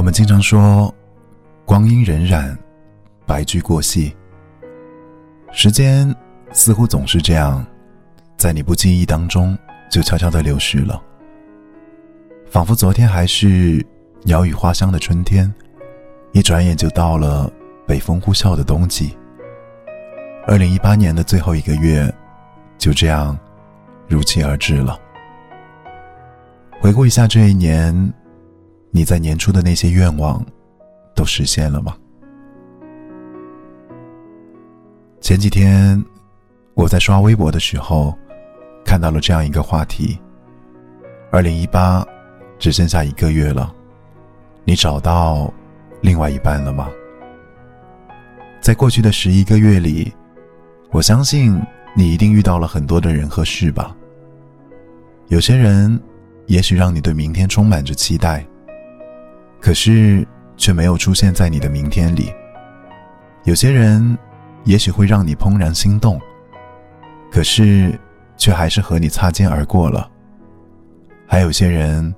我们经常说，光阴荏苒，白驹过隙。时间似乎总是这样，在你不经意当中就悄悄的流逝了，仿佛昨天还是鸟语花香的春天，一转眼就到了北风呼啸的冬季。二零一八年的最后一个月，就这样如期而至了。回顾一下这一年。你在年初的那些愿望，都实现了吗？前几天我在刷微博的时候，看到了这样一个话题：二零一八只剩下一个月了，你找到另外一半了吗？在过去的十一个月里，我相信你一定遇到了很多的人和事吧。有些人也许让你对明天充满着期待。可是，却没有出现在你的明天里。有些人，也许会让你怦然心动，可是，却还是和你擦肩而过了。还有些人，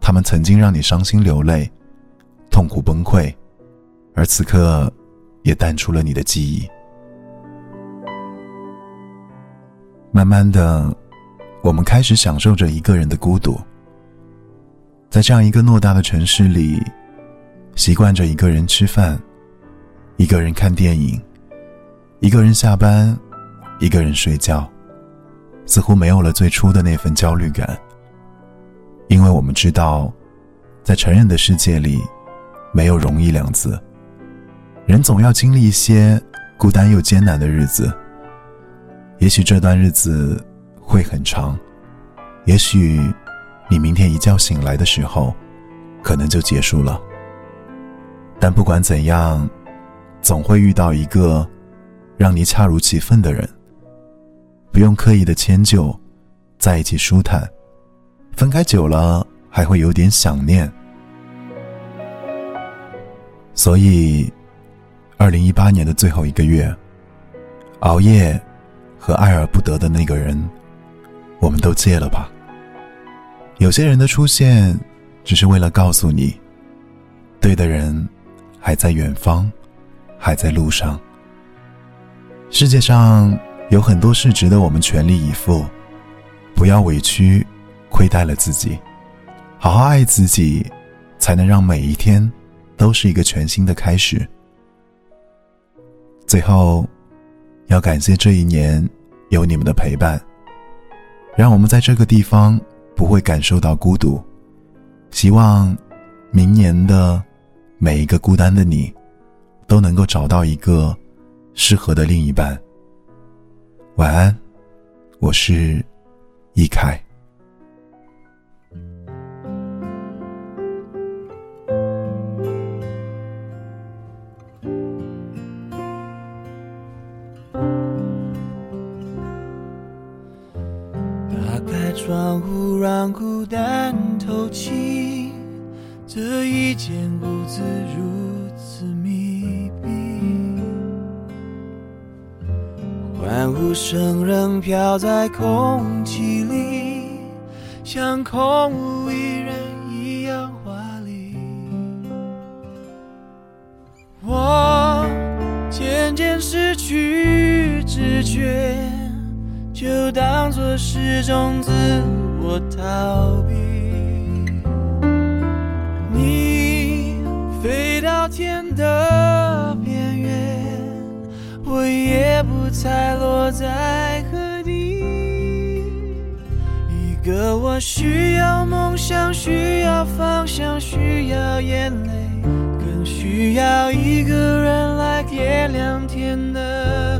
他们曾经让你伤心流泪、痛苦崩溃，而此刻，也淡出了你的记忆。慢慢的，我们开始享受着一个人的孤独。在这样一个偌大的城市里，习惯着一个人吃饭，一个人看电影，一个人下班，一个人睡觉，似乎没有了最初的那份焦虑感。因为我们知道，在成人的世界里，没有容易两字，人总要经历一些孤单又艰难的日子。也许这段日子会很长，也许。你明天一觉醒来的时候，可能就结束了。但不管怎样，总会遇到一个让你恰如其分的人。不用刻意的迁就，在一起舒坦，分开久了还会有点想念。所以，二零一八年的最后一个月，熬夜和爱而不得的那个人，我们都戒了吧。有些人的出现，只是为了告诉你，对的人还在远方，还在路上。世界上有很多事值得我们全力以赴，不要委屈，亏待了自己，好好爱自己，才能让每一天都是一个全新的开始。最后，要感谢这一年有你们的陪伴，让我们在这个地方。不会感受到孤独，希望明年的每一个孤单的你，都能够找到一个适合的另一半。晚安，我是易凯。窗户让孤单透气，这一间屋子如此密闭，欢呼声仍飘在空气里，像空无一人一样华丽。我渐渐失去知觉。就当作是种自我逃避。你飞到天的边缘，我也不猜落在何地。一个我需要梦想，需要方向，需要眼泪，更需要一个人来点亮天的。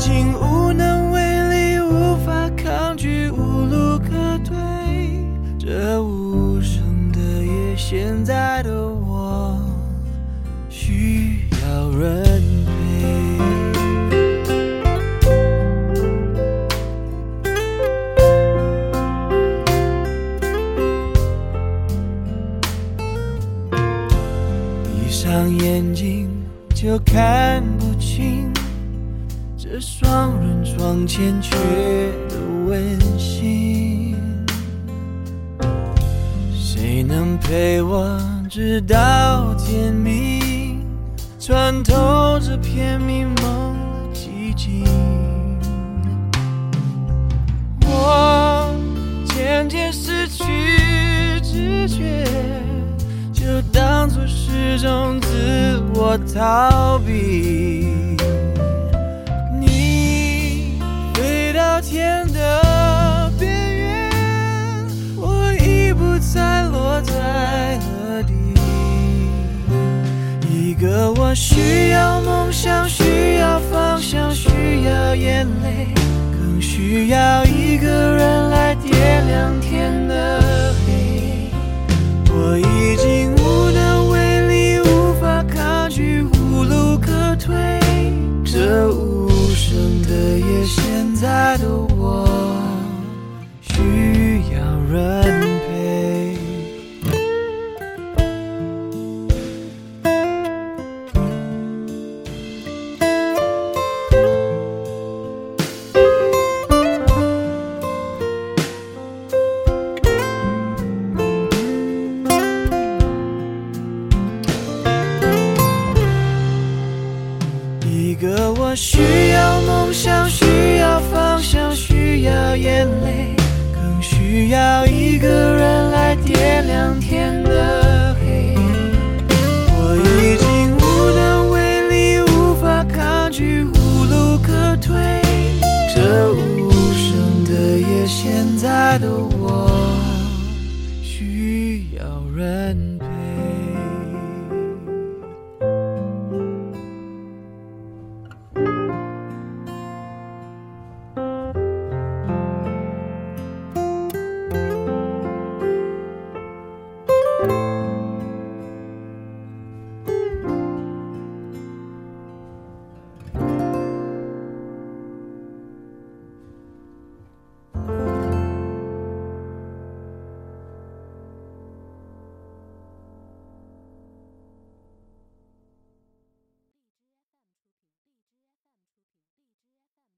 经无能为力，无法抗拒，无路可退。这无声的夜，现在的我需要人陪。闭上眼睛就看不清。这双人床欠缺的温馨，谁能陪我直到天明，穿透这片迷蒙的寂静。我渐渐失去知觉，就当作是种自我逃避。天的边缘，我已不再落在何地。一个我需要梦想，需要方向，需要眼泪，更需要一个人来点亮天的我需要梦想需要方向需要眼泪更需要一个人来点亮天的黑。我已经无能为力无法抗拒无路可退这无声的夜现在的我需要人。